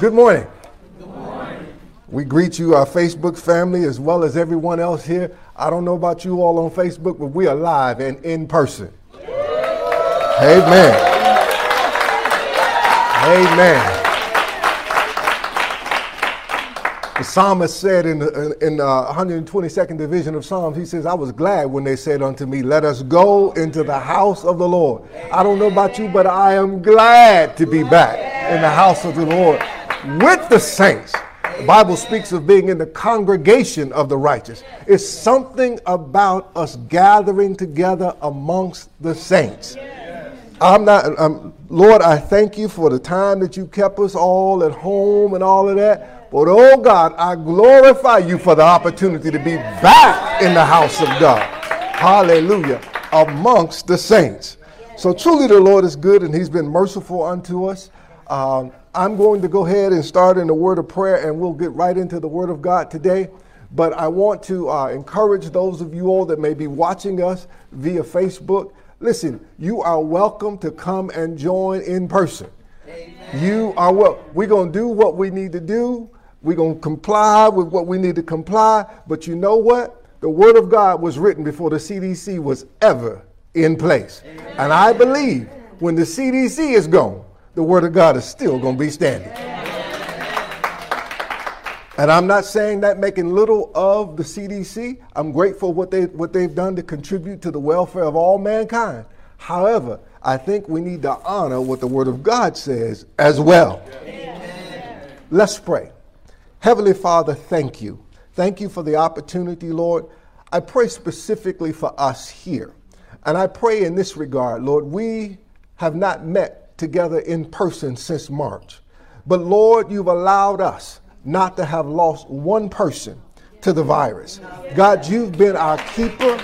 Good morning. Good morning. We greet you, our Facebook family, as well as everyone else here. I don't know about you all on Facebook, but we are live and in person. Amen. Amen. The psalmist said in the, in the 122nd division of Psalms, he says, I was glad when they said unto me, Let us go into the house of the Lord. I don't know about you, but I am glad to be back in the house of the Lord with the saints. The Bible speaks of being in the congregation of the righteous. It's something about us gathering together amongst the saints. I'm not, um, Lord, I thank you for the time that you kept us all at home and all of that. But oh God, I glorify you for the opportunity to be back in the house of God. Hallelujah. Amongst the saints. So truly the Lord is good and he's been merciful unto us. Um, I'm going to go ahead and start in the word of prayer and we'll get right into the word of God today. But I want to uh, encourage those of you all that may be watching us via Facebook Listen, you are welcome to come and join in person. Amen. You are well. We're going to do what we need to do. We're going to comply with what we need to comply. But you know what? The Word of God was written before the CDC was ever in place. Amen. And I believe when the CDC is gone, the Word of God is still going to be standing. And I'm not saying that making little of the CDC. I'm grateful what they what they've done to contribute to the welfare of all mankind. However, I think we need to honor what the Word of God says as well. Let's pray. Heavenly Father, thank you. Thank you for the opportunity, Lord. I pray specifically for us here. And I pray in this regard, Lord, we have not met together in person since March. But Lord, you've allowed us not to have lost one person to the virus. God, you've been our keeper.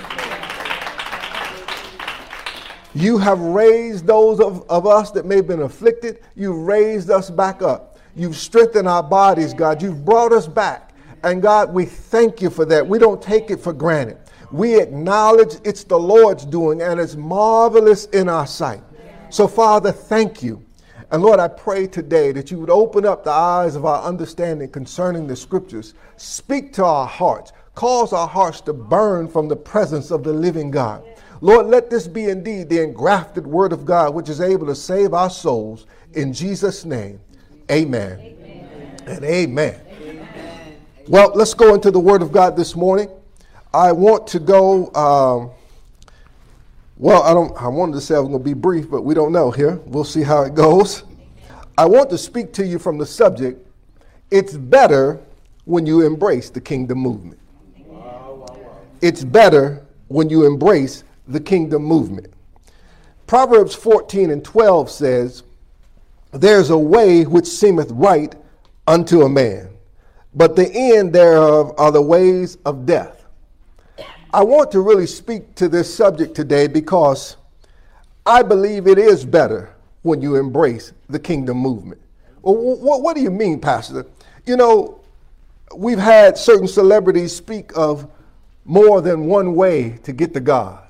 You have raised those of, of us that may have been afflicted. You've raised us back up. You've strengthened our bodies, God. You've brought us back. And God, we thank you for that. We don't take it for granted. We acknowledge it's the Lord's doing and it's marvelous in our sight. So, Father, thank you and Lord, I pray today that you would open up the eyes of our understanding concerning the scriptures, speak to our hearts, cause our hearts to burn from the presence of the living God. Lord, let this be indeed the engrafted word of God, which is able to save our souls. In Jesus' name, amen, amen. and amen. amen. Well, let's go into the word of God this morning. I want to go. Um, well, I don't. I wanted to say I was going to be brief, but we don't know here. We'll see how it goes. I want to speak to you from the subject. It's better when you embrace the kingdom movement. It's better when you embrace the kingdom movement. Proverbs 14 and 12 says, There's a way which seemeth right unto a man, but the end thereof are the ways of death. I want to really speak to this subject today because I believe it is better when you embrace the kingdom movement. Well, what, what do you mean, Pastor? You know, we've had certain celebrities speak of more than one way to get to God.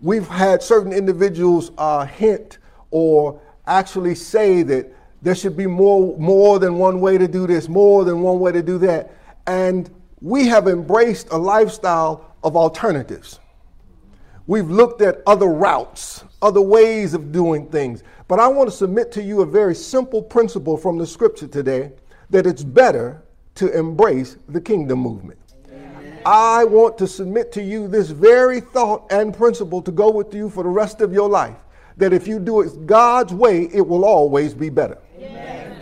We've had certain individuals uh, hint or actually say that there should be more, more than one way to do this, more than one way to do that. And we have embraced a lifestyle of alternatives. We've looked at other routes, other ways of doing things. But I want to submit to you a very simple principle from the scripture today that it's better to embrace the kingdom movement. Amen. I want to submit to you this very thought and principle to go with you for the rest of your life that if you do it God's way, it will always be better. Amen.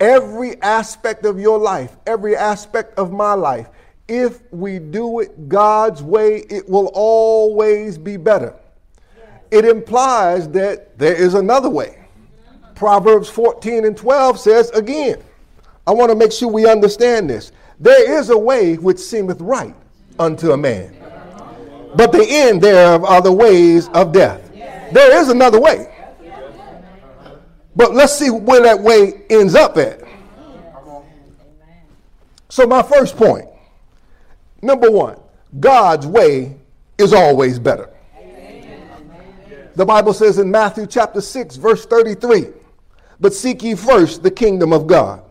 Every aspect of your life, every aspect of my life, if we do it God's way, it will always be better. It implies that there is another way. Proverbs 14 and 12 says again, I want to make sure we understand this. There is a way which seemeth right unto a man, but the end thereof are the ways of death. There is another way. But let's see where that way ends up at. So, my first point Number one, God's way is always better. Amen. The Bible says in Matthew chapter 6, verse 33, But seek ye first the kingdom of God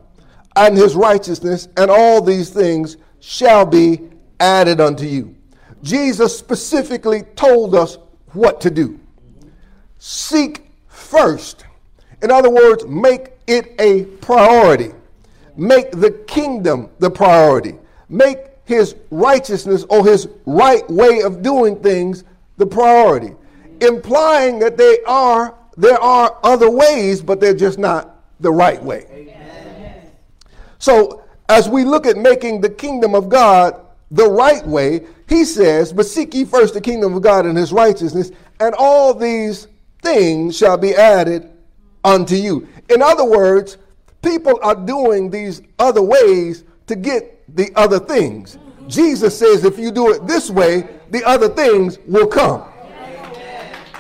and his righteousness, and all these things shall be added unto you. Jesus specifically told us what to do. Seek first. In other words, make it a priority. Make the kingdom the priority. Make his righteousness or his right way of doing things the priority, implying that they are there are other ways, but they're just not the right way. Amen. So, as we look at making the kingdom of God the right way, he says, But seek ye first the kingdom of God and his righteousness, and all these things shall be added unto you. In other words, people are doing these other ways to get the other things. Jesus says, if you do it this way, the other things will come.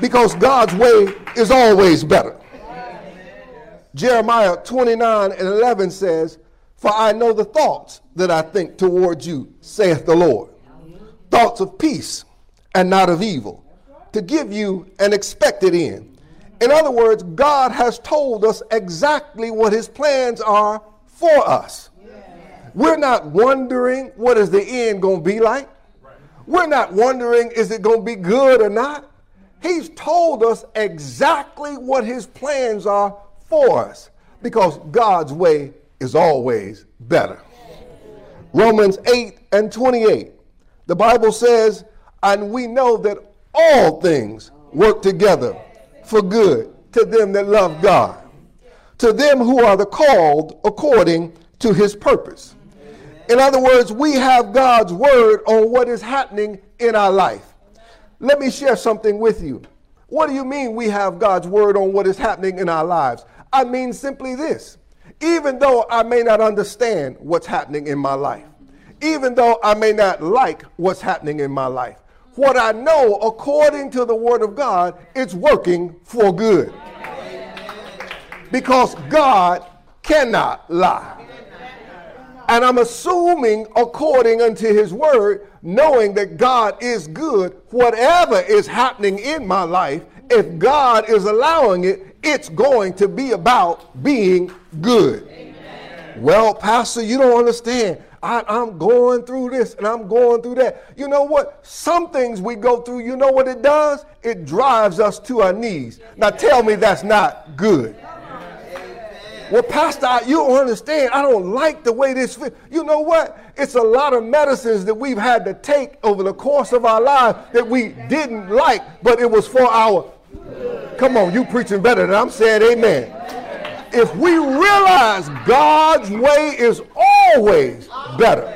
Because God's way is always better. Jeremiah 29 and 11 says, For I know the thoughts that I think towards you, saith the Lord. Thoughts of peace and not of evil, to give you an expected end. In other words, God has told us exactly what his plans are for us. We're not wondering what is the end going to be like. We're not wondering is it going to be good or not. He's told us exactly what his plans are for us because God's way is always better. Romans 8 and 28. The Bible says, and we know that all things work together for good to them that love God, to them who are the called according to his purpose. In other words, we have God's word on what is happening in our life. Let me share something with you. What do you mean we have God's word on what is happening in our lives? I mean simply this. Even though I may not understand what's happening in my life, even though I may not like what's happening in my life, what I know according to the word of God, it's working for good. Because God cannot lie. And I'm assuming according unto his word, knowing that God is good, whatever is happening in my life, if God is allowing it, it's going to be about being good. Amen. Well, Pastor, you don't understand. I, am going through this and I'm going through that. You know what? Some things we go through, you know what it does? It drives us to our knees. Now tell me that's not good. Well, Pastor, you don't understand. I don't like the way this fits. You know what? It's a lot of medicines that we've had to take over the course of our life that we didn't like, but it was for our. Come on, you preaching better than I'm saying amen. If we realize God's way is always better.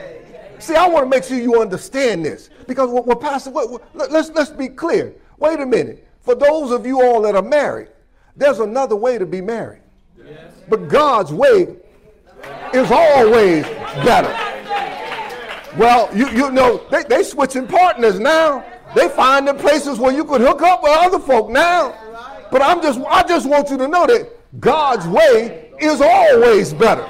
See, I want to make sure you understand this because, well, Pastor, what, what, let's, let's be clear. Wait a minute. For those of you all that are married, there's another way to be married. But God's way is always better. Well, you, you know, they, they switching partners now. They finding places where you could hook up with other folk now. But I'm just I just want you to know that God's way is always better.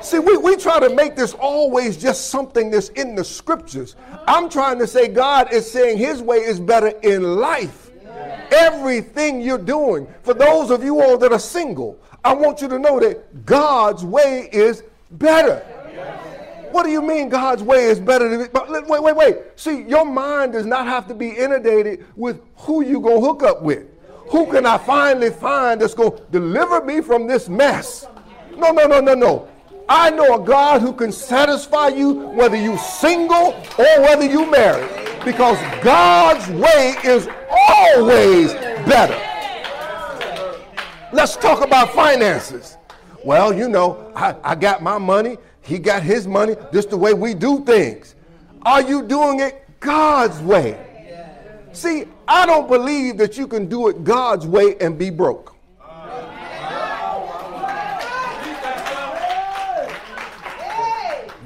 See, we, we try to make this always just something that's in the scriptures. I'm trying to say God is saying his way is better in life. Everything you're doing. For those of you all that are single, I want you to know that God's way is better. What do you mean God's way is better than but wait, wait, wait. See, your mind does not have to be inundated with who you gonna hook up with. Who can I finally find that's gonna deliver me from this mess? No, no, no, no, no. I know a God who can satisfy you whether you're single or whether you're married. Because God's way is always better. Let's talk about finances. Well, you know, I, I got my money, he got his money. This the way we do things. Are you doing it God's way? See, I don't believe that you can do it God's way and be broke.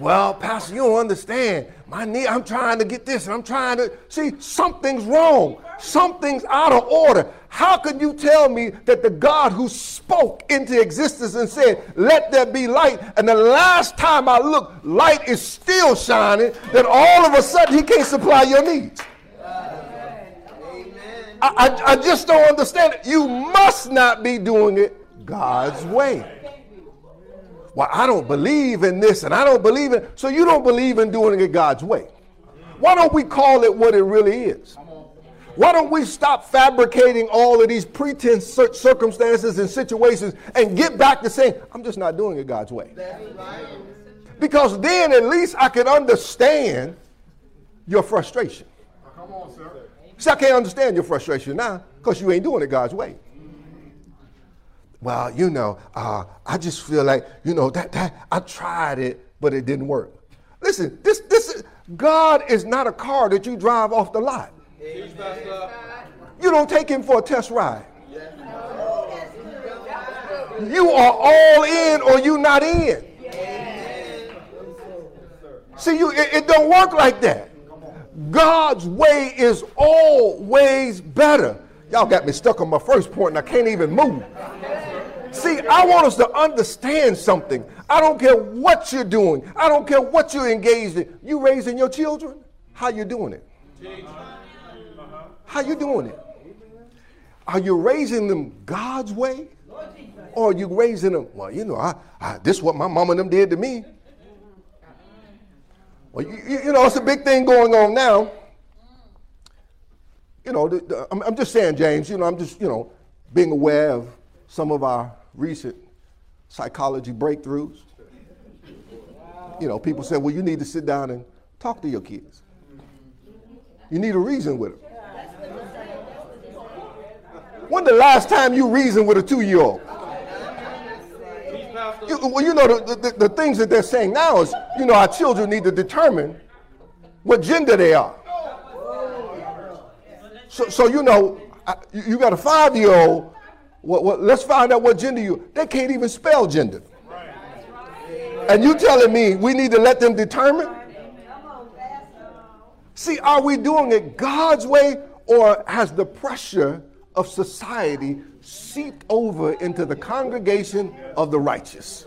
Well, Pastor, you don't understand. My knee, I'm trying to get this and I'm trying to see something's wrong. Something's out of order. How can you tell me that the God who spoke into existence and said, Let there be light, and the last time I look, light is still shining, that all of a sudden he can't supply your needs? I, I, I just don't understand it. You must not be doing it God's way. Well, I don't believe in this and I don't believe in so you don't believe in doing it God's way. Why don't we call it what it really is? Why don't we stop fabricating all of these pretense circumstances and situations and get back to saying, I'm just not doing it God's way? Because then at least I can understand your frustration. Come on, sir. See, I can't understand your frustration now because you ain't doing it God's way. Well, you know, uh, I just feel like, you know, that, that I tried it, but it didn't work. Listen, this, this is, God is not a car that you drive off the lot. You don't take him for a test ride. You are all in or you not in. See, you it, it don't work like that. God's way is always better. Y'all got me stuck on my first point and I can't even move. See, I want us to understand something. I don't care what you're doing. I don't care what you're engaged in. You raising your children? How you doing it? How you doing it? Are you raising them God's way? Or are you raising them, well, you know, I, I, this is what my mom and them did to me. Well, you, you know, it's a big thing going on now. You know, the, the, I'm, I'm just saying, James, you know, I'm just, you know, being aware of some of our recent psychology breakthroughs. You know, people say, well, you need to sit down and talk to your kids. You need a reason with them. When the last time you reasoned with a two-year-old? You, well, you know, the, the, the things that they're saying now is, you know, our children need to determine what gender they are. So, so you know, you got a five-year-old. Well, well, let's find out what gender you. They can't even spell gender. And you telling me we need to let them determine? See, are we doing it God's way or has the pressure of society seeped over into the congregation of the righteous.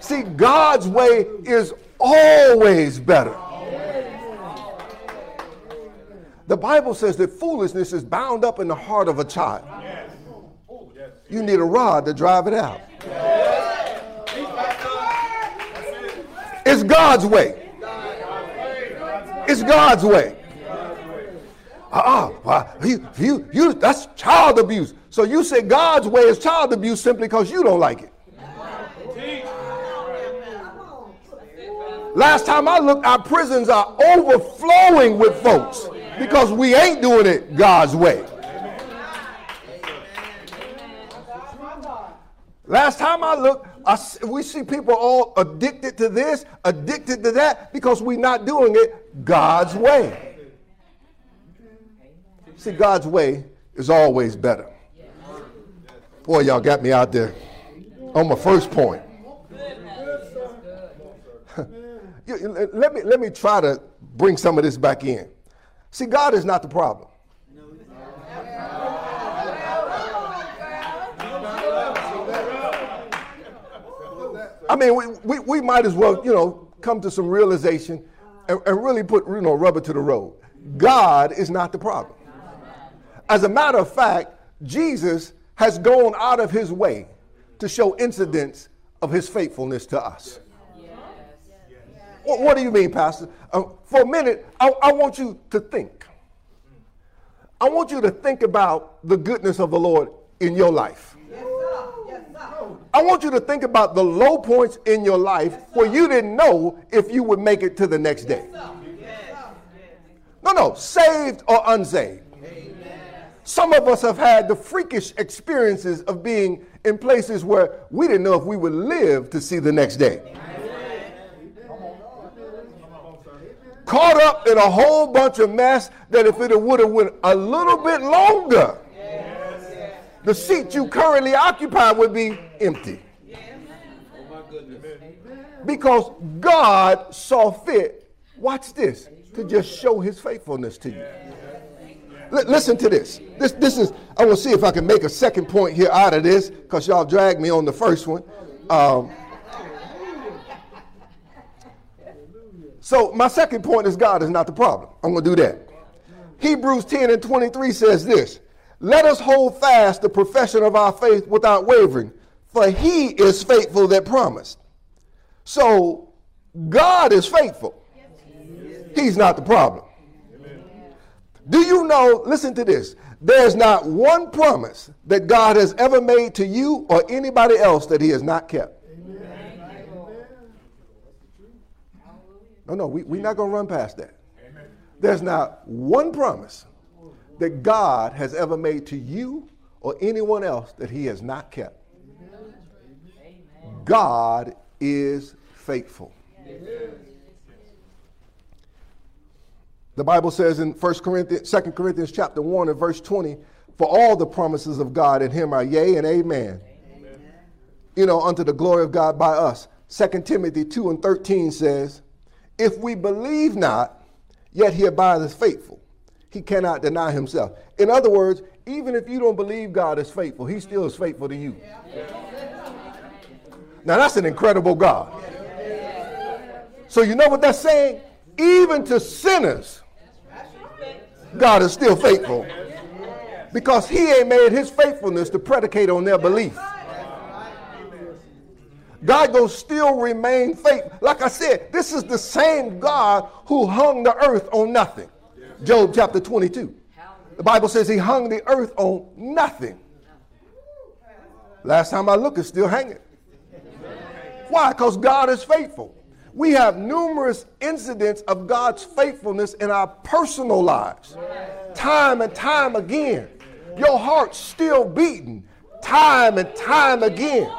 See, God's way is always better. The Bible says that foolishness is bound up in the heart of a child. You need a rod to drive it out. It's God's way. It's God's way uh-uh, well, you, you, you, that's child abuse. So you say God's way is child abuse simply because you don't like it. Last time I looked, our prisons are overflowing with folks because we ain't doing it God's way. Last time I looked, I, we see people all addicted to this, addicted to that because we're not doing it God's way. See, God's way is always better. Boy, y'all got me out there on my first point. let, me, let me try to bring some of this back in. See, God is not the problem. I mean, we, we, we might as well, you know, come to some realization and, and really put, you know, rubber to the road. God is not the problem. As a matter of fact, Jesus has gone out of his way to show incidents of his faithfulness to us. What, what, do you mean, Pastor? Uh, for a minute, I, I want you to think. I want you to think about the goodness of the Lord in your life. I want you to think about the low points in your life where you didn't know if you would make it to the next day. No, no, saved or unsaved. Some of us have had the freakish experiences of being in places where we didn't know if we would live to see the next day. Caught up in a whole bunch of mess that if it would have went a little bit longer, the seat you currently occupy would be empty. Because God saw fit, watch this, to just show his faithfulness to you. L- listen to this. This, this is, I want to see if I can make a second point here out of this because y'all dragged me on the first one. Um, so, my second point is God is not the problem. I'm going to do that. Hebrews 10 and 23 says this Let us hold fast the profession of our faith without wavering, for he is faithful that promised. So God is faithful. He's not the problem. Do you know, listen to this, there's not one promise that God has ever made to you or anybody else that he has not kept. No, no, we, we're not going to run past that. There's not one promise that God has ever made to you or anyone else that he has not kept. God is faithful. The Bible says in 1 Corinthians, 2 Corinthians chapter 1 and verse 20, for all the promises of God in him are yea and amen. amen. You know, unto the glory of God by us. 2 Timothy 2 and 13 says, If we believe not, yet he abideth faithful. He cannot deny himself. In other words, even if you don't believe God is faithful, he still is faithful to you. Now that's an incredible God. So you know what that's saying? Even to sinners, God is still faithful. Because he ain't made his faithfulness to predicate on their belief. God will still remain faithful. Like I said, this is the same God who hung the earth on nothing. Job chapter 22. The Bible says he hung the earth on nothing. Last time I looked, it's still hanging. Why? Because God is faithful. We have numerous incidents of God's faithfulness in our personal lives. Time and time again. Your heart's still beating time and time again.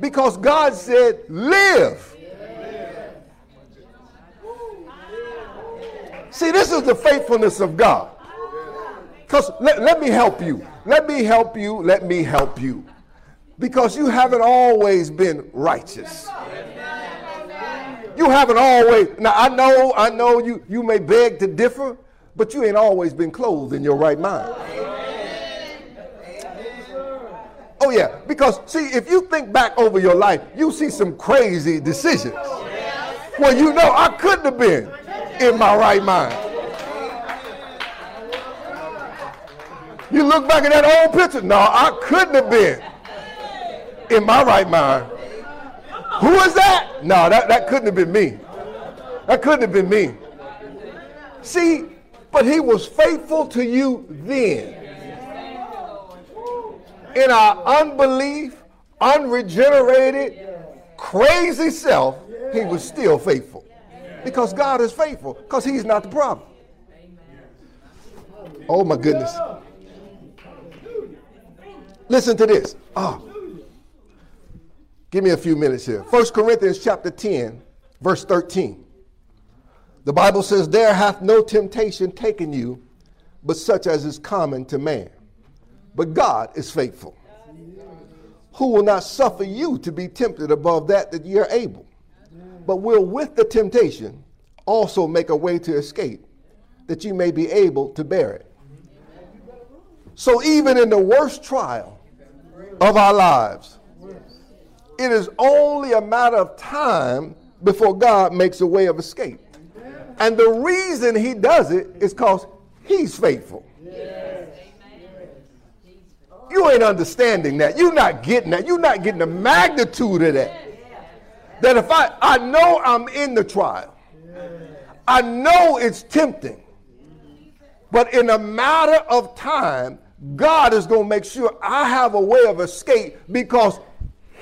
Because God said, live. See, this is the faithfulness of God. Because let, let me help you. Let me help you. Let me help you. Because you haven't always been righteous. You haven't always, now I know, I know you, you may beg to differ, but you ain't always been clothed in your right mind. Oh, yeah, because see, if you think back over your life, you see some crazy decisions. Well, you know, I couldn't have been in my right mind. You look back at that old picture, no, I couldn't have been in my right mind. Who is that? No, that, that couldn't have been me. That couldn't have been me. See, but he was faithful to you then. In our unbelief, unregenerated, crazy self, he was still faithful. Because God is faithful, because he's not the problem. Oh my goodness. Listen to this. Oh. Give me a few minutes here. 1 Corinthians chapter 10, verse 13. The Bible says, There hath no temptation taken you, but such as is common to man. But God is faithful, who will not suffer you to be tempted above that that ye are able, but will with the temptation also make a way to escape, that you may be able to bear it. So even in the worst trial of our lives, it is only a matter of time before God makes a way of escape. And the reason he does it is because he's faithful. You ain't understanding that. You're not getting that. You're not getting the magnitude of that. That if I, I know I'm in the trial, I know it's tempting, but in a matter of time, God is going to make sure I have a way of escape because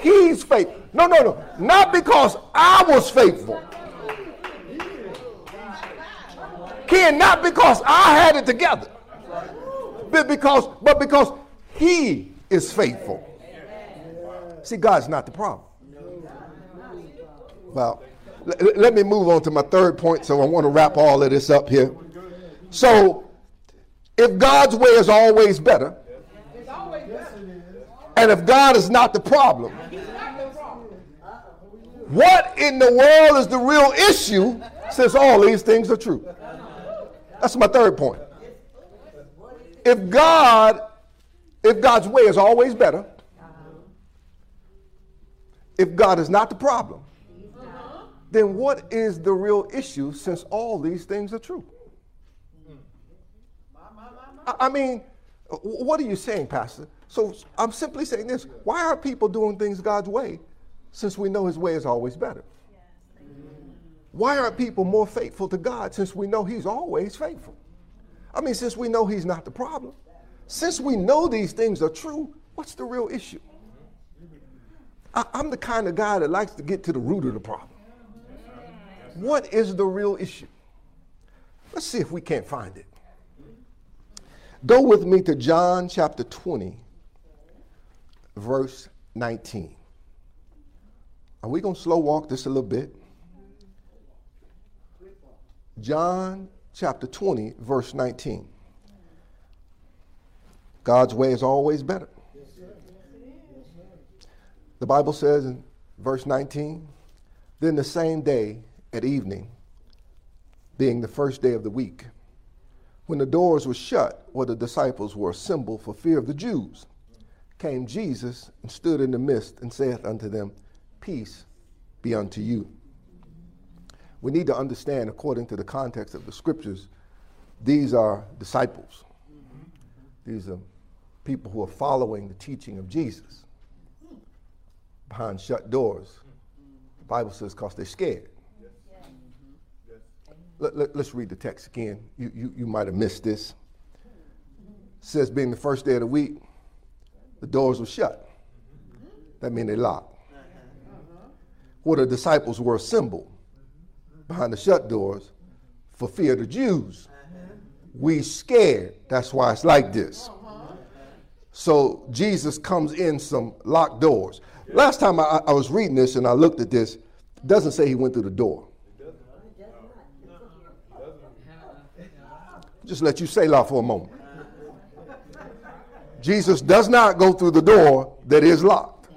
He's faithful. No, no, no. Not because I was faithful. Ken, not because I had it together. But because, but because he is faithful. See, God's not the problem. Well, l- let me move on to my third point. So I want to wrap all of this up here. So, if God's way is always better, and if God is not the problem, what in the world is the real issue since all these things are true? That's my third point. If God, if God's way is always better, if God is not the problem, then what is the real issue since all these things are true? I, mean, what are you saying, Pastor? So I'm simply saying this why are people doing things God's way since we know His way is always better? Why aren't people more faithful to God since we know He's always faithful? I mean, since we know He's not the problem, since we know these things are true, what's the real issue? I, am the kind of guy that likes to get to the root of the problem. What is the real issue? Let's see if we can't find it. Go with me to John chapter 20, verse 19. Are we going to slow walk this a little bit? John chapter 20, verse 19. God's way is always better. The Bible says in verse 19, then the same day at evening, being the first day of the week, when the doors were shut where the disciples were assembled for fear of the Jews, came Jesus and stood in the midst and saith unto them, Peace be unto you. We need to understand, according to the context of the scriptures, these are disciples. These are people who are following the teaching of Jesus behind shut doors. The Bible says because they're scared. Let, us let, read the text again. You, you, you might have missed this. It says, being the first day of the week, the doors were shut. That means they locked. Where the disciples were assembled behind the shut doors for fear of the Jews. We scared. That's why it's like this. So Jesus comes in some locked doors. Last time I, I was reading this and I looked at this, doesn't say he went through the door. Just let you say that for a moment. Jesus does not go through the door that is locked.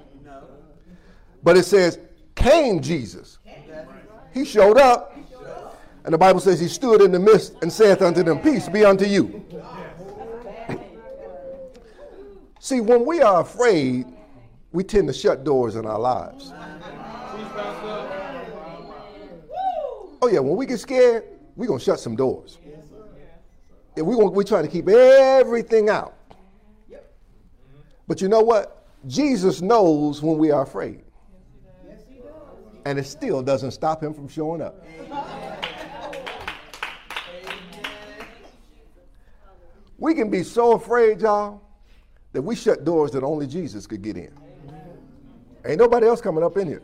But it says, came Jesus. He showed up. And the Bible says he stood in the midst and saith unto them, Peace be unto you. See, when we are afraid, we tend to shut doors in our lives. Oh, yeah, when we get scared, we're going to shut some doors. And we we're trying to keep everything out. But you know what? Jesus knows when we are afraid. And it still doesn't stop him from showing up. We can be so afraid, y'all, that we shut doors that only Jesus could get in. Ain't nobody else coming up in here.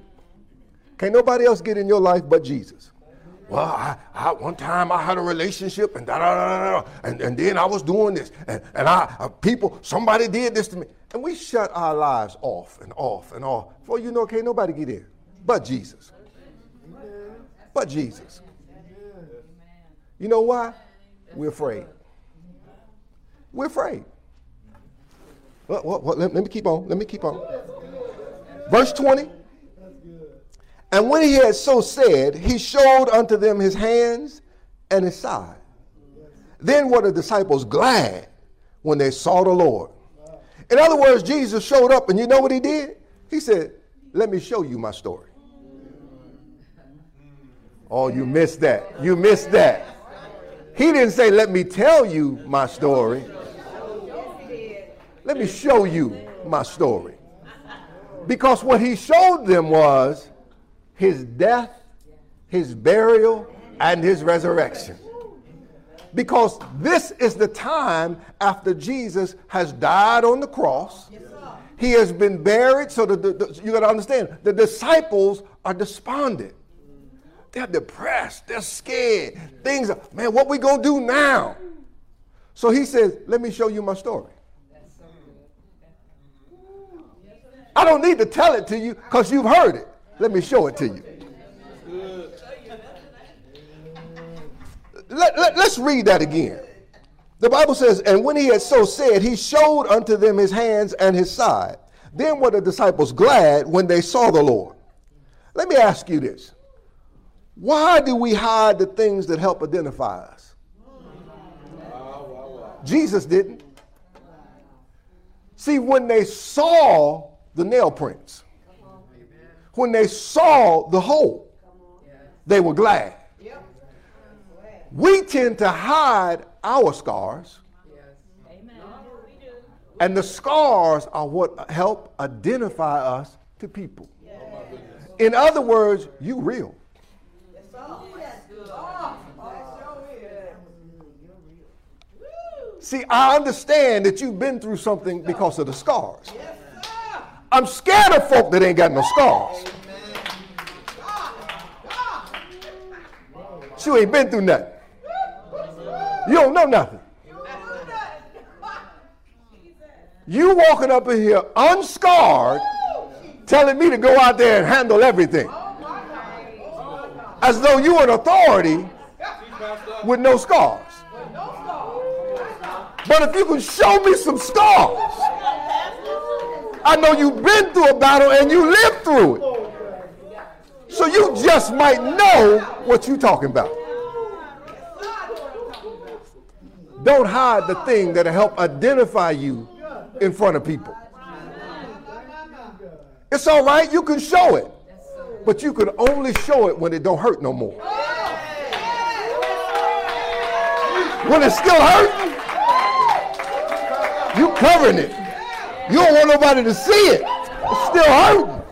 Can't nobody else get in your life but Jesus. Well, I, I, one time I had a relationship and da da da da, and, and then I was doing this, and, and I uh, people somebody did this to me, and we shut our lives off and off and off. Before you know, can't nobody get in but Jesus. But Jesus. You know why? We're afraid. We're afraid. Let, let me keep on. Let me keep on. Verse 20. And when he had so said, he showed unto them his hands and his side. Then were the disciples glad when they saw the Lord. In other words, Jesus showed up, and you know what he did? He said, Let me show you my story. Oh, you missed that. You missed that. He didn't say, Let me tell you my story. Let me show you my story. Because what he showed them was his death, his burial, and his resurrection. Because this is the time after Jesus has died on the cross. He has been buried, so the, the, the, you got to understand the disciples are despondent. They're depressed. They're scared. Things are, man, what we gonna do now? So he says, let me show you my story. I don't need to tell it to you because you've heard it. Let me show it to you. Let, let, let's read that again. The Bible says, And when he had so said, he showed unto them his hands and his side. Then were the disciples glad when they saw the Lord. Let me ask you this Why do we hide the things that help identify us? Jesus didn't. See, when they saw the nail prints, when they saw the hole, they were glad. We tend to hide our scars And the scars are what help identify us to people. In other words, you real. See, I understand that you've been through something because of the scars. I'm scared of folk that ain't got no scars. You ain't been through nothing. You don't know nothing. You walking up in here unscarred, telling me to go out there and handle everything. As though you an authority with no scars. But if you can show me some scars, I know you've been through a battle and you lived through it. So you just might know what you're talking about. Don't hide the thing that'll help identify you in front of people. It's all right, you can show it. But you can only show it when it don't hurt no more. When it's still hurting, you covering it. You don't want nobody to see it. It's still hurting.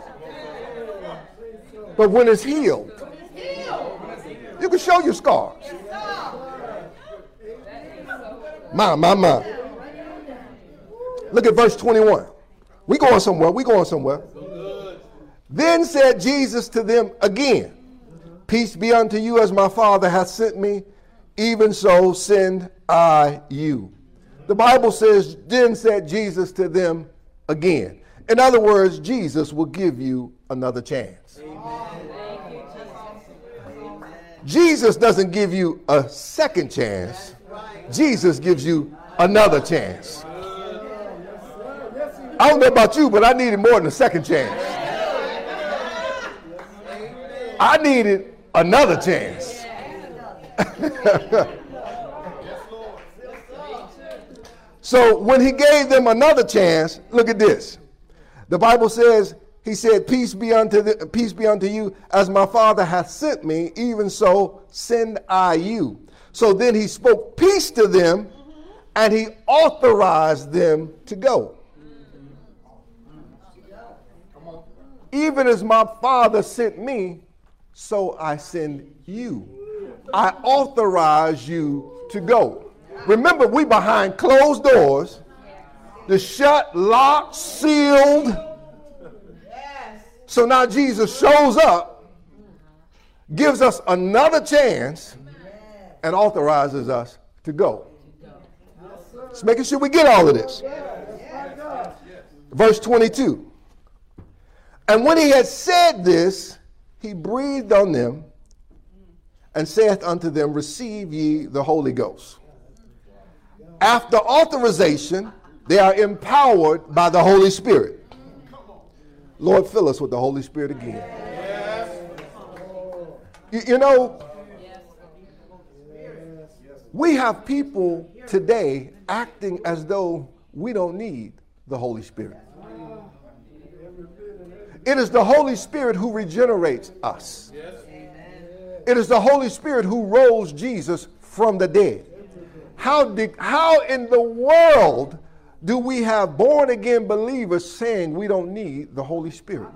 But when it's healed, you can show your scars. My, my, my. Look at verse 21. We going somewhere. We going somewhere. Then said Jesus to them again, Peace be unto you as my Father hath sent me, even so send I you. The Bible says, Then said Jesus to them again. In other words, Jesus will give you another chance. Jesus doesn't give you a second chance, Jesus gives you another chance. I don't know about you, but I needed more than a second chance. I needed another chance. so when he gave them another chance, look at this. The Bible says, he said, Peace be unto the, peace be unto you, as my Father hath sent me, even so send I you. So then he spoke peace to them, and he authorized them to go. Even as my Father sent me, so I send you. I authorize you to go. Remember, we behind closed doors, the shut, locked, sealed. So now Jesus shows up, gives us another chance, and authorizes us to go. Just making sure we get all of this. Verse 22. And when he had said this, he breathed on them and saith unto them, Receive ye the Holy Ghost. After authorization, they are empowered by the Holy Spirit. Lord, fill us with the Holy Spirit again. You, you know, we have people today acting as though we don't need the Holy Spirit. It is the Holy Spirit who regenerates us. It is the Holy Spirit who rose Jesus from the dead. How, did, how in the world do we have born again believers saying we don't need the Holy Spirit?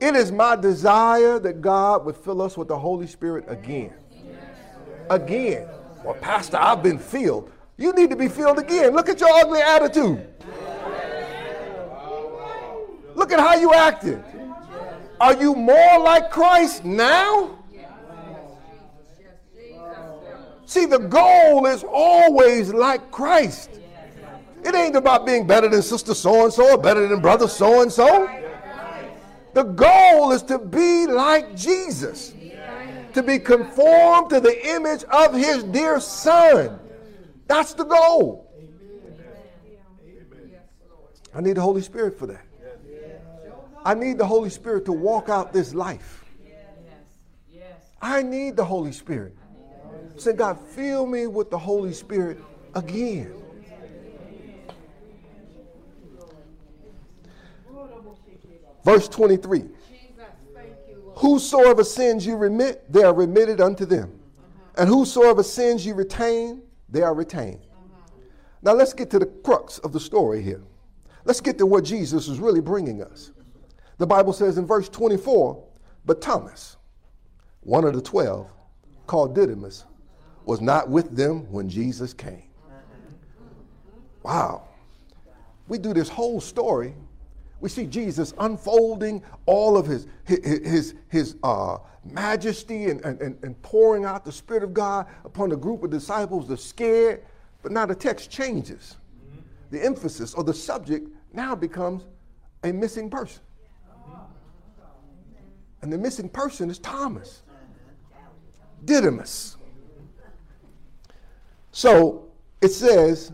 It is my desire that God would fill us with the Holy Spirit again. Again. Well, Pastor, I've been filled. You need to be filled again. Look at your ugly attitude. Look at how you acted. Are you more like Christ now? See, the goal is always like Christ. It ain't about being better than sister so and so or better than brother so and so. The goal is to be like Jesus, to be conformed to the image of his dear son. That's the goal. I need the Holy Spirit for that. I need the Holy Spirit to walk out this life. I need the Holy Spirit. Say, God, fill me with the Holy Spirit again. Verse 23 Whosoever sins you remit, they are remitted unto them. And whosoever sins you retain, they are retained. Now let's get to the crux of the story here. Let's get to what Jesus is really bringing us. The Bible says in verse 24, but Thomas, one of the twelve, called Didymus, was not with them when Jesus came. Wow. We do this whole story. We see Jesus unfolding all of his, his, his, uh, majesty and, and, and pouring out the Spirit of God upon a group of disciples. They're scared, but now the text changes. The emphasis or the subject now becomes a missing person. And the missing person is Thomas, Didymus. So it says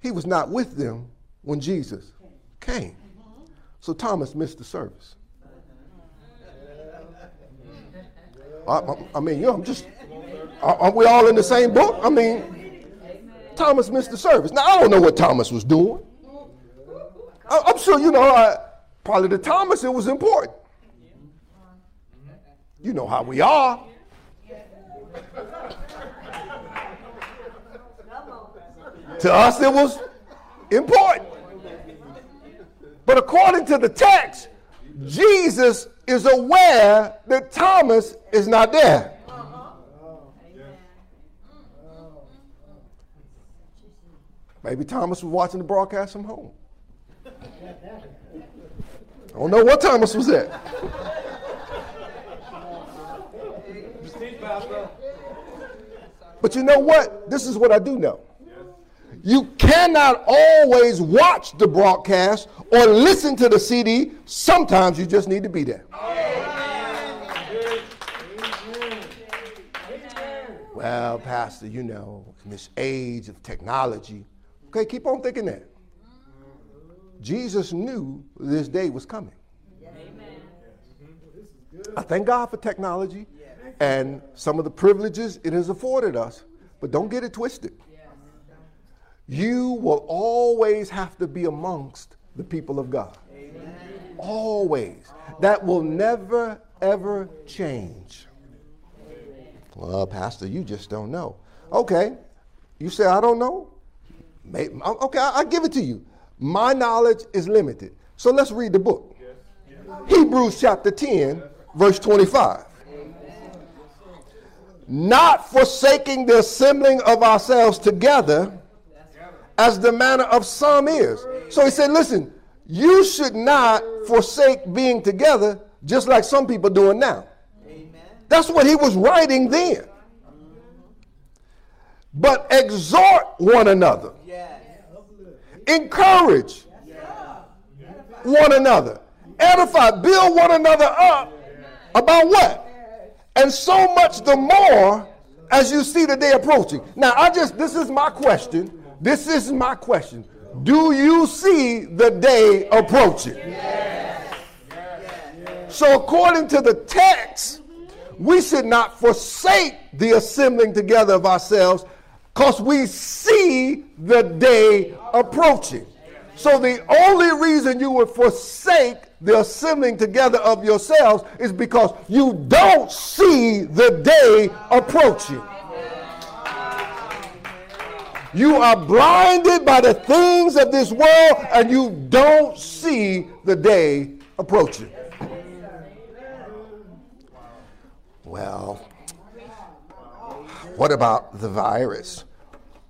he was not with them when Jesus came. So Thomas missed the service. I, I mean, you know, I'm just, aren't we all in the same book? I mean, Thomas missed the service. Now, I don't know what Thomas was doing. I, am sure, you know, I, probably to Thomas it was important. You know how we are. To us, it was important. But according to the text, Jesus is aware that Thomas is not there. Maybe Thomas was watching the broadcast from home. I don't know what Thomas was at. But you know what? This is what I do know. You cannot always watch the broadcast or listen to the CD. Sometimes you just need to be there. Well, Pastor, you know, in this age of technology, okay, keep on thinking that. Jesus knew this day was coming. I thank God for technology and some of the privileges it has afforded us, but don't get it twisted. You will always have to be amongst the people of God. Amen. Always. That will never, ever change. Well, Pastor, you just don't know. Okay. You say, I don't know? Uh, okay, I, give it to you. My knowledge is limited. So let's read the book. Hebrews chapter 10, verse 25 not forsaking the assembling of ourselves together as the manner of some is. So he said, listen, you should not forsake being together just like some people doing now. Amen. That's what he was writing then. But exhort one another. Yes. Encourage one another. Edify, build one another up about what? And so much the more as you see the day approaching. Now, I just, this is my question. This is my question. Do you see the day approaching? Yes. So, according to the text, we should not forsake the assembling together of ourselves because we see the day approaching. So, the only reason you would forsake the assembling together of yourselves is because you don't see the day approaching. You are blinded by the things of this world and you don't see the day approaching. Well, what about the virus?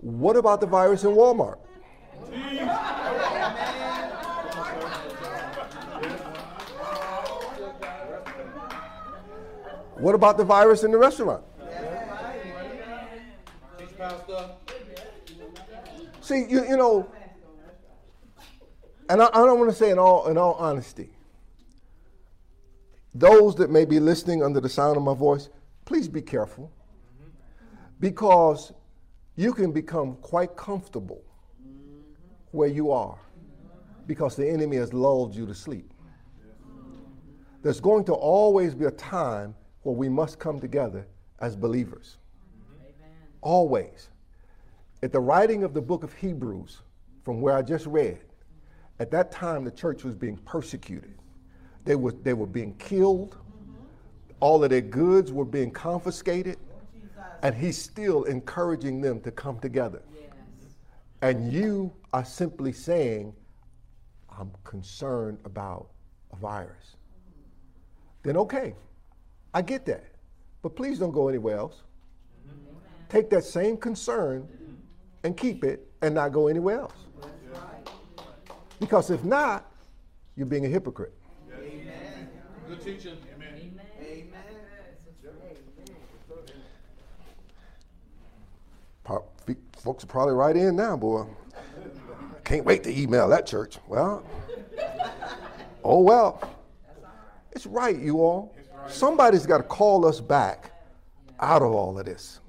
What about the virus in Walmart? What about the virus in the restaurant? See, you, you know, and I, I don't want to say in all, in all honesty, those that may be listening under the sound of my voice, please be careful because you can become quite comfortable where you are because the enemy has lulled you to sleep. There's going to always be a time where we must come together as believers. Always. At the writing of the book of Hebrews, from where I just read, at that time the church was being persecuted. They were, they were being killed. All of their goods were being confiscated. And he's still encouraging them to come together. and you are simply saying, I'm concerned about a virus, then okay, I get that. But please don't go anywhere else. Take that same concern and keep it and not go anywhere else. Because if not, you're being a hypocrite. Amen. Good teaching. Amen. Amen. Folks are probably right in now, boy. Can't wait to email that church. Well, oh well. It's right, you all. Somebody's got to call us back out of all of this.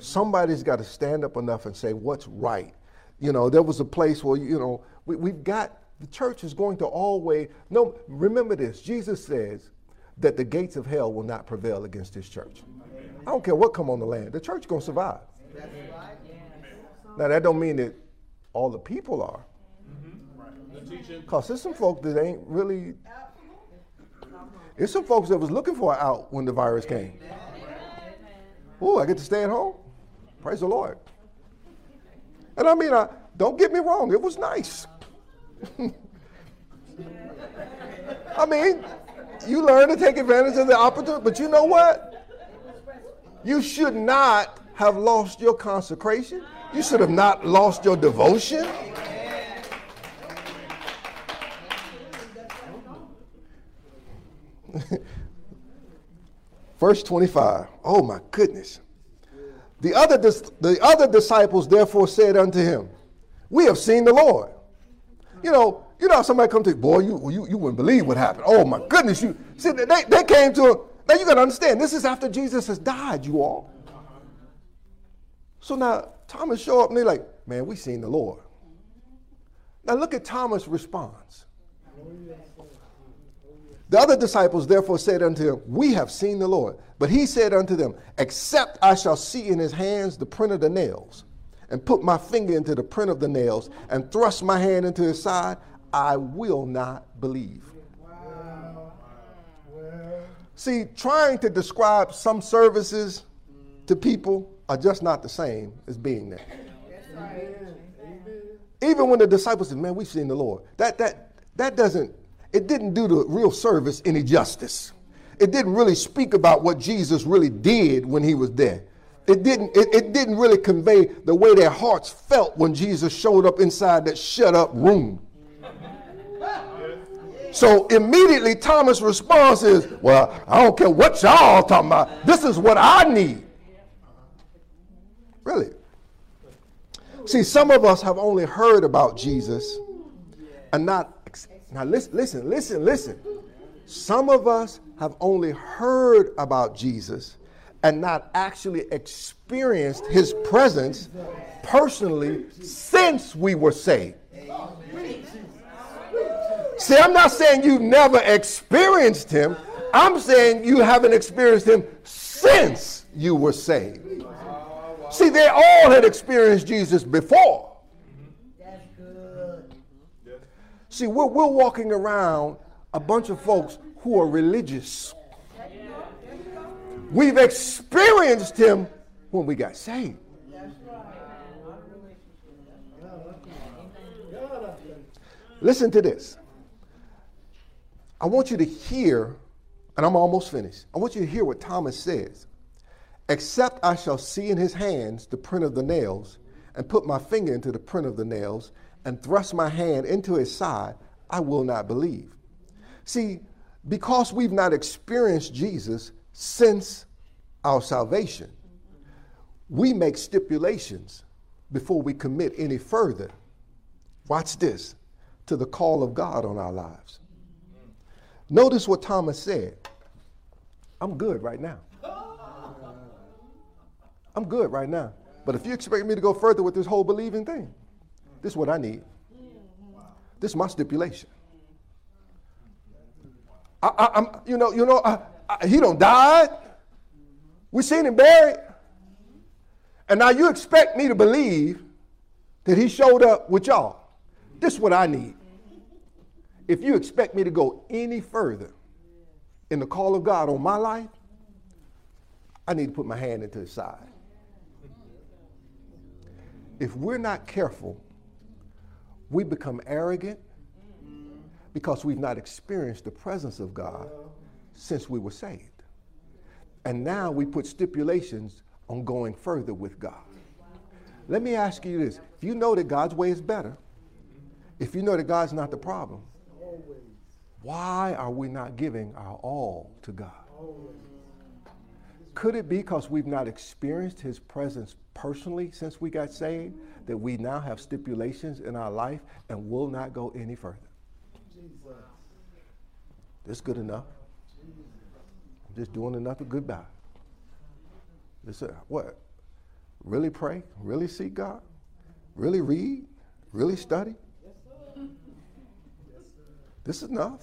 Somebody's got to stand up enough and say what's right. You know, there was a place where, you know, we, we've got, the church is going to always, no, remember this. Jesus says that the gates of hell will not prevail against his church. I don't care what come on the land. The church going to survive. Now, that don't mean that all the people are. Because there's some folk that ain't really there's some folks that was looking for an out when the virus came. Oh, I get to stay at home. Praise the Lord. And I mean, I, don't get me wrong, it was nice. I mean, you learn to take advantage of the opportunity, but you know what? You should not have lost your consecration. You should have not lost your devotion. Verse 25. Oh my goodness. The other, the other disciples therefore said unto him, We have seen the Lord. You know, you know, somebody come to you, boy, you, you, you wouldn't believe what happened. Oh my goodness, you see, they, they came to him. Now you gotta understand, this is after Jesus has died, you all. So now Thomas show up and they're like, man, we seen the Lord. Now look at Thomas' response. The other disciples therefore said unto him, We have seen the Lord. But he said unto them, Except I shall see in his hands the print of the nails, and put my finger into the print of the nails, and thrust my hand into his side, I will not believe. Wow. See, trying to describe some services to people are just not the same as being there. Even when the disciples said, Man, we've seen the Lord, that, that, that doesn't it didn't do the real service any justice. It didn't really speak about what Jesus really did when he was there. It didn't, it, it didn't really convey the way their hearts felt when Jesus showed up inside that shut up room. So immediately Thomas' response is, Well, I don't care what y'all talking about. This is what I need. Really? See, some of us have only heard about Jesus and not now, listen, listen, listen, listen. Some of us have only heard about Jesus and not actually experienced his presence personally since we were saved. See, I'm not saying you've never experienced him. I'm saying you haven't experienced him since you were saved. See, they all had experienced Jesus before. See, we're, we're walking around a bunch of folks who are religious. We've experienced him when we got saved. Listen to this. I want you to hear, and I'm almost finished. I want you to hear what Thomas says. Except I shall see in his hands the print of the nails, and put my finger into the print of the nails, and thrust my hand into his side, I will not believe. See, because we've not experienced Jesus since our salvation, we make stipulations before we commit any further. Watch this to the call of God on our lives. Notice what Thomas said I'm good right now. I'm good right now. But if you expect me to go further with this whole believing thing, this is what I need. This is my stipulation. I, I, am you know, you know, I, I, he don't died. We seen him buried, and now you expect me to believe that he showed up with y'all. This is what I need. If you expect me to go any further in the call of God on my life, I need to put my hand into his side. If we're not careful we become arrogant because we've not experienced the presence of God since we were saved. And now we put stipulations on going further with God. Let me ask you this if you know that God's way is better, if you know that God's not the problem, why are we not giving our all to God? Could it be because we've not experienced His presence personally since we got saved that we now have stipulations in our life and will not go any further? This good enough. I'm just doing enough goodbye. Listen, what? Really pray? Really seek God? Really read? Really study? This is enough.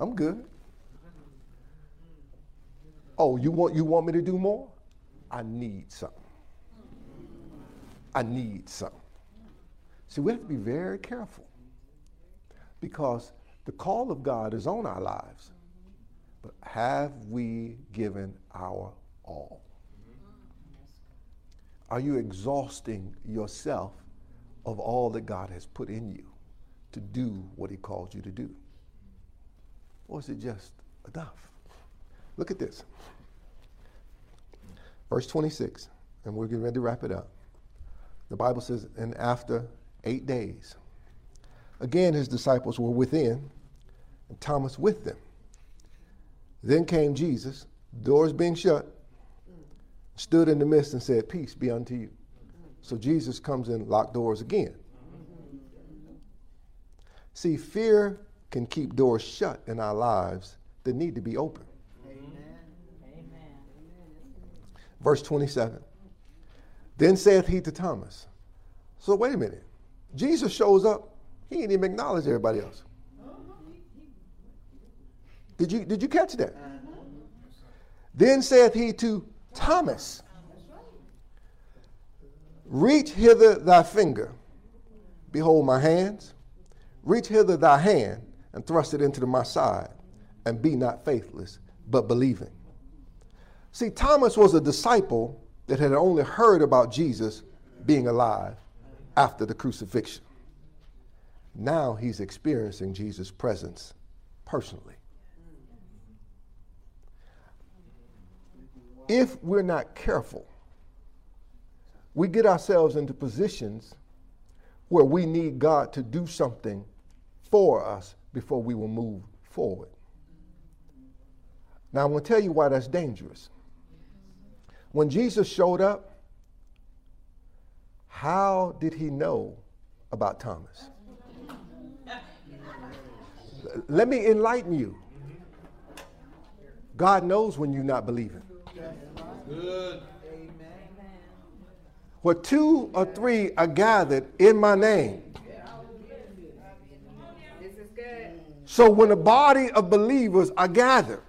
I'm good. Oh, you want you want me to do more? I need something. I need something. See, we have to be very careful because the call of God is on our lives. But have we given our all? Are you exhausting yourself of all that God has put in you to do what He called you to do? Or is it just enough? Look at this. Verse 26, and we're getting ready to wrap it up. The Bible says, and after eight days, again his disciples were within, and Thomas with them. Then came Jesus, doors being shut, stood in the midst and said, Peace be unto you. So Jesus comes in, locked doors again. See, fear can keep doors shut in our lives that need to be open. Amen. Verse 27. Then saith he to Thomas. So wait a minute. Jesus shows up. He ain't even acknowledge everybody else. Did you, did you catch that? Uh-huh. Then saith he to Thomas, Reach hither thy finger. Behold my hands. Reach hither thy hand and thrust it into my side, and be not faithless, but believing. See, Thomas was a disciple that had only heard about Jesus being alive after the crucifixion. Now he's experiencing Jesus' presence personally. If we're not careful, we get ourselves into positions where we need God to do something for us before we will move forward. Now, I'm going to tell you why that's dangerous. When Jesus showed up, how did he know about Thomas? Let me enlighten you. God knows when you're not believing. Good. Where two or three are gathered in my name. So when a body of believers are gathered,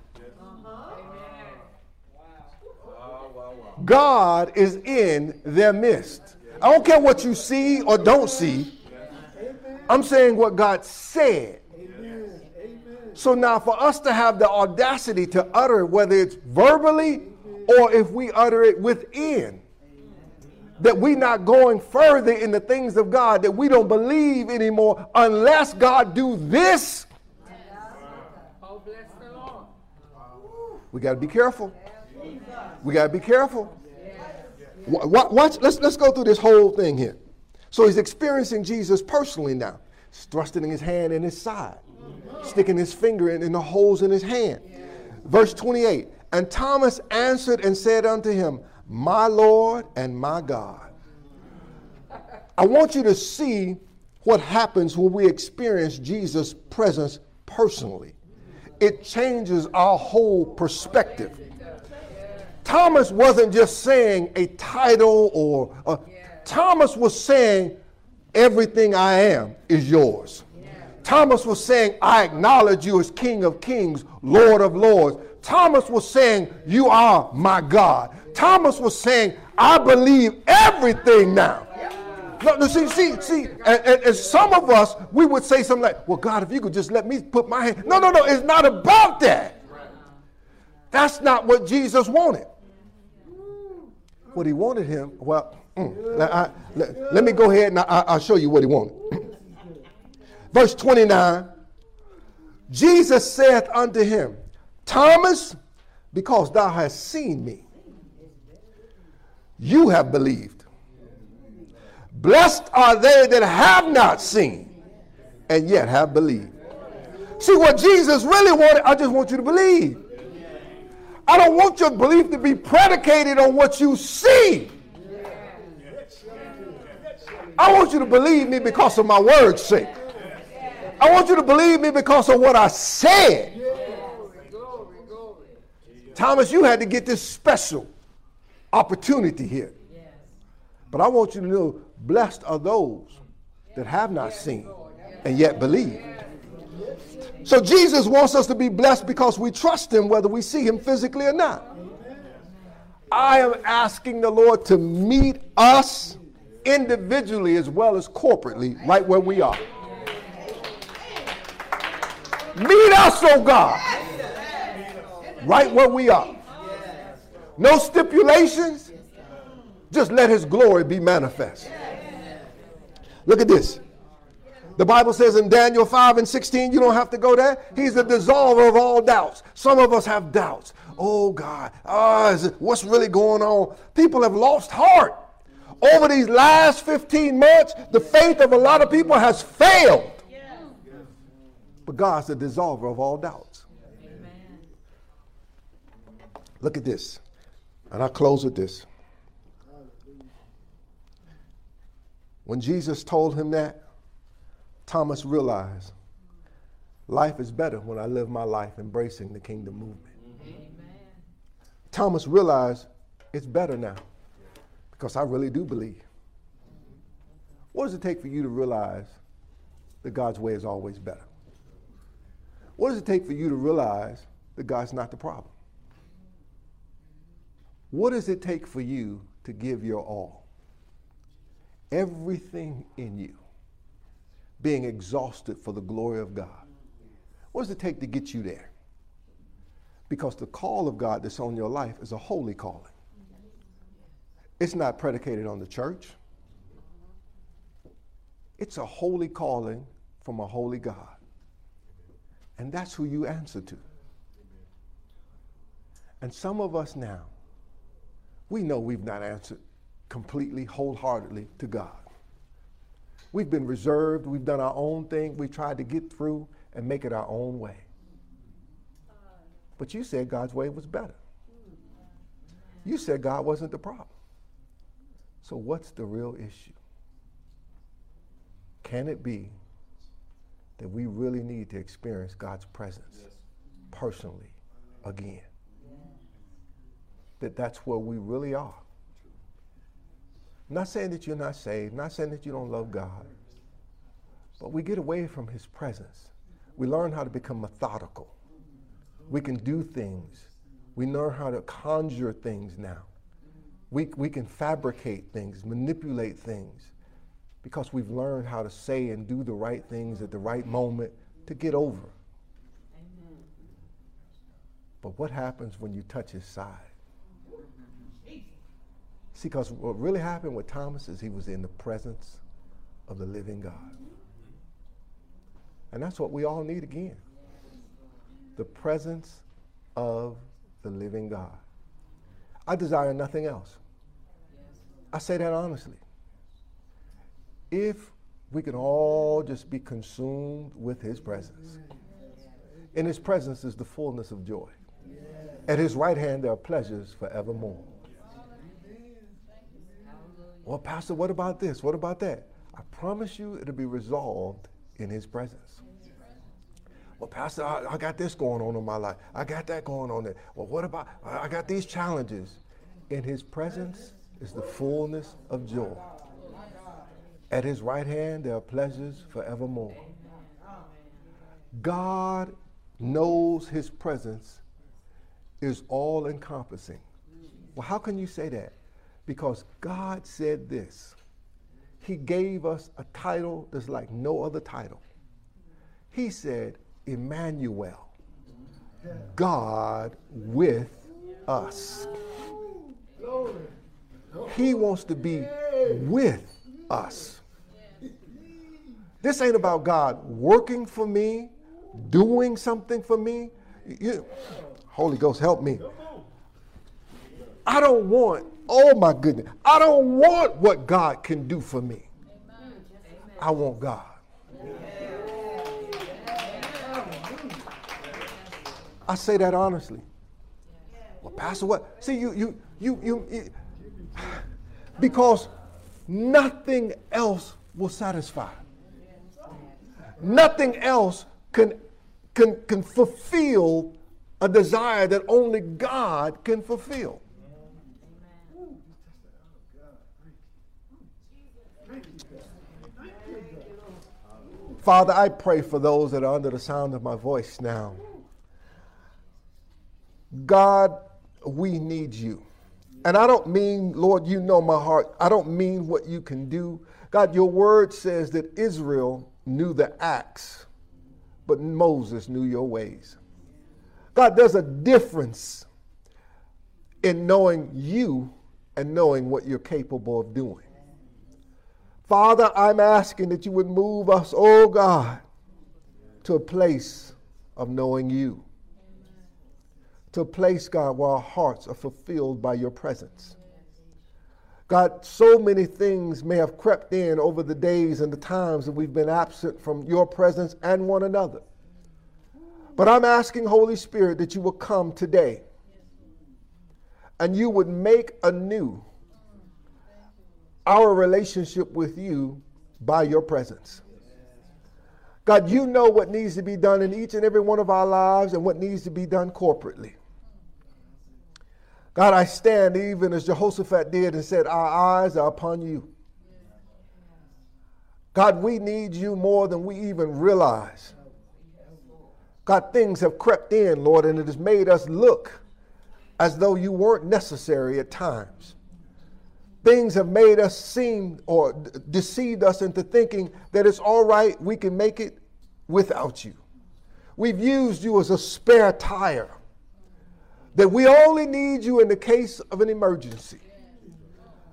God is in their midst. I don't care what you see or don't see. I'm saying what God said. So now, for us to have the audacity to utter, whether it's verbally or if we utter it within, that we're not going further in the things of God, that we don't believe anymore unless God do this. We got to be careful. We got to be careful. Watch, let's, let's go through this whole thing here. So he's experiencing Jesus personally now. He's thrusting his hand in his side, sticking his finger in, in the holes in his hand. Verse 28 And Thomas answered and said unto him, My Lord and my God. I want you to see what happens when we experience Jesus' presence personally. It changes our whole perspective. Thomas wasn't just saying a title or uh, a, Thomas was saying, Everything I am is yours. Thomas was saying, I acknowledge you as King of Kings, Lord of Lords. Thomas was saying, You are my God. Thomas was saying, I believe everything now. No, see, see, see, and, and, and, some of us, we would say something like, Well, God, if you could just let me put my hand. No, no, no, it's not about that. That's not what Jesus wanted what he wanted him, well, mm, I, let, let, me go ahead and I, will show you what he wanted. Verse 29 Jesus saith unto him, Thomas, because thou hast seen me, you have believed. Blessed are they that have not seen and yet have believed. See what Jesus really wanted, I just want you to believe. I don't want your belief to be predicated on what you see. I want you to believe me because of my word's sake. I want you to believe me because of what I said. Thomas, you had to get this special opportunity here. But I want you to know blessed are those that have not seen and yet believe. So Jesus wants us to be blessed because we trust him whether we see him physically or not. I am asking the Lord to meet us individually as well as corporately right where we are. Meet us, oh God, right where we are. No stipulations, just let his glory be manifest. Look at this. The Bible says in Daniel 5 and 16, you don't have to go there. He's the dissolver of all doubts. Some of us have doubts. Oh God, oh, what's really going on? People have lost heart. Over these last 15 months, the faith of a lot of people has failed. But God's the dissolver of all doubts. Look at this. And i close with this. When Jesus told him that, Thomas realized life is better when I live my life embracing the kingdom movement. Amen. Thomas realized it's better now because I really do believe. What does it take for you to realize that God's way is always better? What does it take for you to realize that God's not the problem? What does it take for you to give your all? Everything in you being exhausted for the glory of God. What does it take to get you there? Because the call of God that's on your life is a holy calling. It's not predicated on the church. It's a holy calling from a holy God. And that's who you answer to. And some of us now, we know we've not answered completely, wholeheartedly to God. We've been reserved, we've done our own thing, we've tried to get through and make it our own way. But you said God's way was better. You said God wasn't the problem. So, what's the real issue? Can it be that we really need to experience God's presence yes. personally again. That that's where we really are. I'm not saying that you're not saved, not saying that you don't love God, but we get away from His presence. We learn how to become methodical. We can do things. We learn how to conjure things now. We, we can fabricate things, manipulate things because we've learned how to say and do the right things at the right moment to get over. But what happens when you touch his side? See, because what really happened with Thomas is he was in the presence of the living God. And that's what we all need again the presence of the living God. I desire nothing else. I say that honestly if we can all just be consumed with his presence. In his presence is the fullness of joy. At his right hand there are pleasures forevermore. Well, Pastor, what about this? What about that? I promise you it'll be resolved in his presence. Well, Pastor, I, I, got this going on in my life. I got that going on there. Well, what about, I got these challenges. In his presence is the fullness of joy. At his right hand there are pleasures forevermore. God knows his presence is all encompassing. Well, how can you say that? Because God said this. He gave us a title that's like no other title. He said, Emmanuel, God with us. He wants to be with us. This ain't about God working for me, doing something for me. You, Holy Ghost, help me. I don't want, oh my goodness, I don't want what God can do for me. I want God. I say that honestly. Well, Pastor, what? See, you, you, you, you, you because nothing else will satisfy. Nothing else can, can, can fulfill a desire that only God can fulfill. Father, I pray for those that are under the sound of my voice now. God, we need you. And I don't mean, Lord, you know my heart. I don't mean what you can do. God, your word says that Israel knew the acts, but Moses knew your ways. God, there's a difference in knowing you and knowing what you're capable of doing. Father, I'm asking that you would move us, oh God, to a place of knowing you. To a place, God, where our hearts are fulfilled by your presence. God, so many things may have crept in over the days and the times that we've been absent from your presence and one another. But I'm asking, Holy Spirit, that you will come today and you would make anew our relationship with you by your presence. God, you know what needs to be done in each and every one of our lives and what needs to be done corporately. God, I stand even as Jehoshaphat did and said, Our eyes are upon you. God, we need you more than we even realize. God, things have crept in, Lord, and it has made us look as though you weren't necessary at times. Things have made us seem or deceived us into thinking that it's all right, we can make it without you. We've used you as a spare tire, that we only need you in the case of an emergency.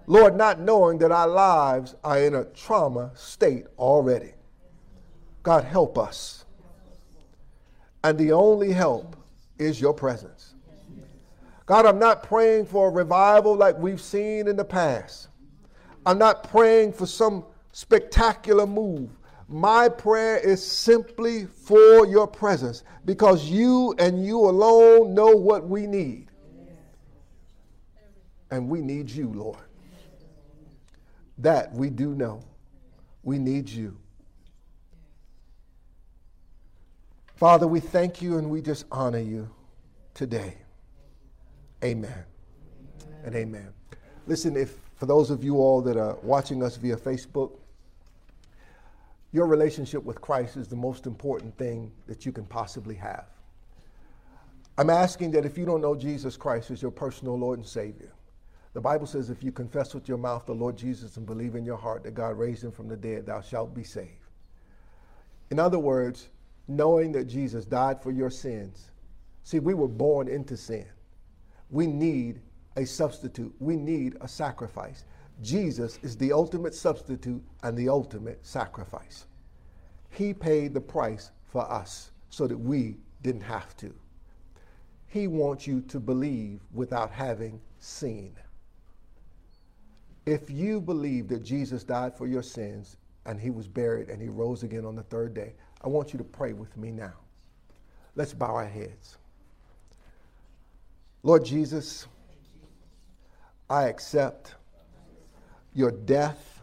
Lord, not knowing that our lives are in a trauma state already. God, help us. And the only help is your presence. God, I'm not praying for a revival like we've seen in the past. I'm not praying for some spectacular move. My prayer is simply for your presence because you and you alone know what we need. And we need you, Lord. That we do know. We need you. Father, we thank you and we just honor you today. Amen. And amen. Listen, if for those of you all that are watching us via Facebook, your relationship with Christ is the most important thing that you can possibly have. I'm asking that if you don't know Jesus Christ as your personal Lord and Savior, the Bible says if you confess with your mouth the Lord Jesus and believe in your heart that God raised him from the dead, thou shalt be saved. In other words, knowing that Jesus died for your sins. See, we were born into sin we need a substitute. We need a sacrifice. Jesus is the ultimate substitute and the ultimate sacrifice. He paid the price for us so that we didn't have to. He wants you to believe without having seen. If you believe that Jesus died for your sins and he was buried and he rose again on the third day, I want you to pray with me now. Let's bow our heads. Lord Jesus, I accept your death,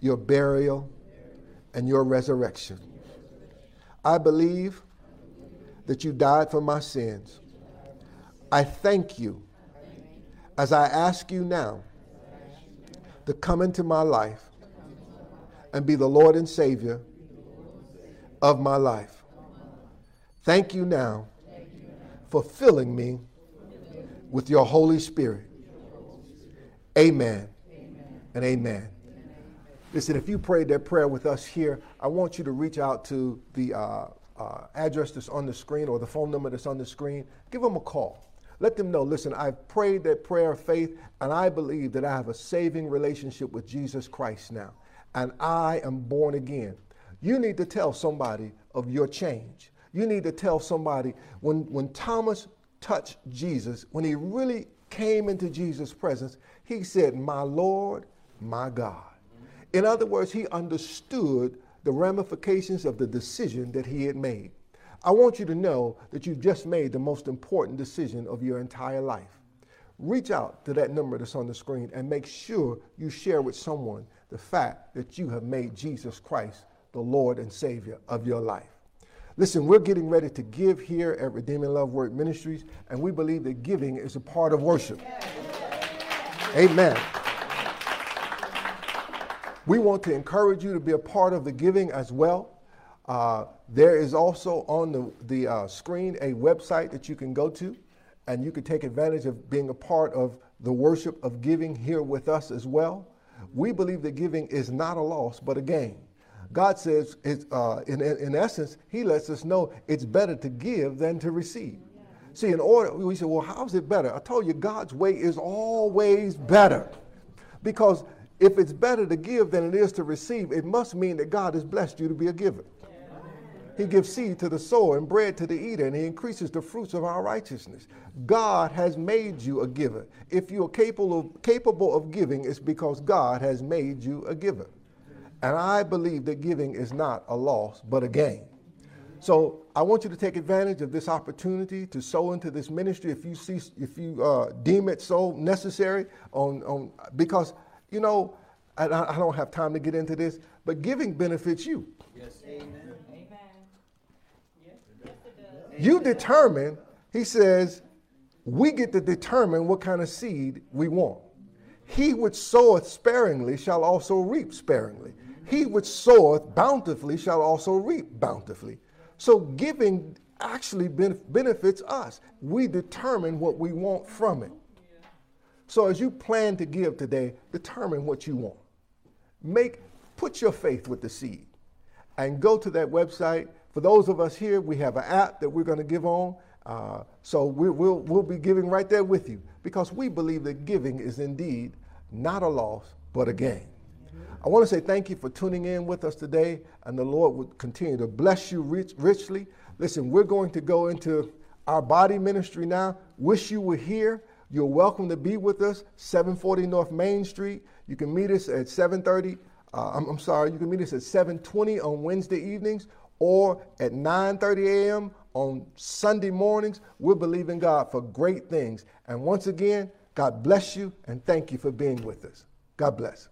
your burial, and your resurrection. I believe that you died for my sins. I thank you as I ask you now to come into my life and be the Lord and Savior of my life. Thank you now for filling me with your Holy Spirit. Amen, amen. and amen. Listen, if you prayed that prayer with us here, I want you to reach out to the uh, uh, address that's on the screen or the phone number that's on the screen. Give them a call. Let them know, listen, I've prayed that prayer of faith, and I believe that I have a saving relationship with Jesus Christ now, and I am born again. You need to tell somebody of your change. You need to tell somebody when, when Thomas touched Jesus, when he really came into Jesus' presence, he said, My Lord, my God. In other words, he understood the ramifications of the decision that he had made. I want you to know that you've just made the most important decision of your entire life. Reach out to that number that's on the screen and make sure you share with someone the fact that you have made Jesus Christ the Lord and Savior of your life. Listen, we're getting ready to give here at Redeeming Love Word Ministries, and we believe that giving is a part of worship. Amen. We want to encourage you to be a part of the giving as well. Uh, there is also on the, the uh, screen a website that you can go to, and you can take advantage of being a part of the worship of giving here with us as well. We believe that giving is not a loss, but a gain. God says, uh, in, in essence, He lets us know it's better to give than to receive. See, in order, we say, well, how's it better? I told you, God's way is always better. Because if it's better to give than it is to receive, it must mean that God has blessed you to be a giver. He gives seed to the sower and bread to the eater, and He increases the fruits of our righteousness. God has made you a giver. If you're capable of, capable of giving, it's because God has made you a giver. And I believe that giving is not a loss, but a gain. So I want you to take advantage of this opportunity to sow into this ministry if you see, if you uh, deem it so necessary. On, on because you know, I, I don't have time to get into this, but giving benefits you. Yes. Amen, amen. You determine, he says, we get to determine what kind of seed we want. He which soweth sparingly shall also reap sparingly. He which soweth bountifully shall also reap bountifully. So giving actually benefits us. We determine what we want from it. So as you plan to give today, determine what you want. Make put your faith with the seed and go to that website. For those of us here, we have an app that we're going to give on. Uh, so we, will we'll be giving right there with you because we believe that giving is indeed not a loss, but a gain. I want to say thank you for tuning in with us today, and the Lord would continue to bless you rich, richly. Listen, we're going to go into our body ministry now. Wish you were here. You're welcome to be with us, 740 North Main Street. You can meet us at 730. Uh, I'm, I'm, sorry, you can meet us at 720 on Wednesday evenings or at 9:30 a.m. on Sunday mornings. We're believing God for great things. And once again, God bless you and thank you for being with us. God bless.